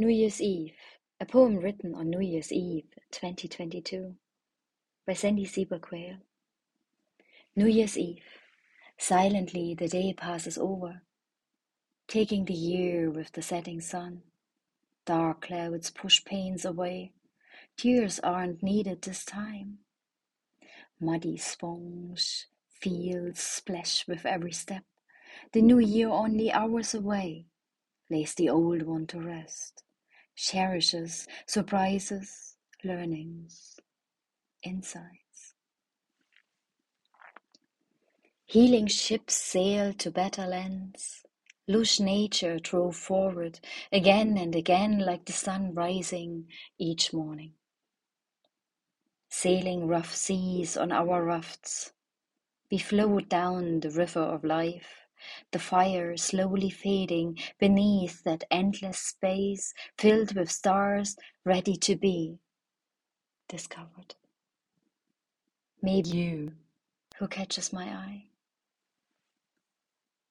New Year's Eve, a poem written on New Year's Eve 2022 by Sandy Seeber-Quayle. New Year's Eve, silently the day passes over, taking the year with the setting sun. Dark clouds push pains away, tears aren't needed this time. Muddy sponge, fields splash with every step, the new year only hours away lays the old one to rest, cherishes surprises, learnings, insights. Healing ships sail to better lands. Lush nature drove forward again and again like the sun rising each morning. Sailing rough seas on our rafts, we flowed down the river of life the fire slowly fading beneath that endless space filled with stars ready to be discovered. Maybe you who catches my eye.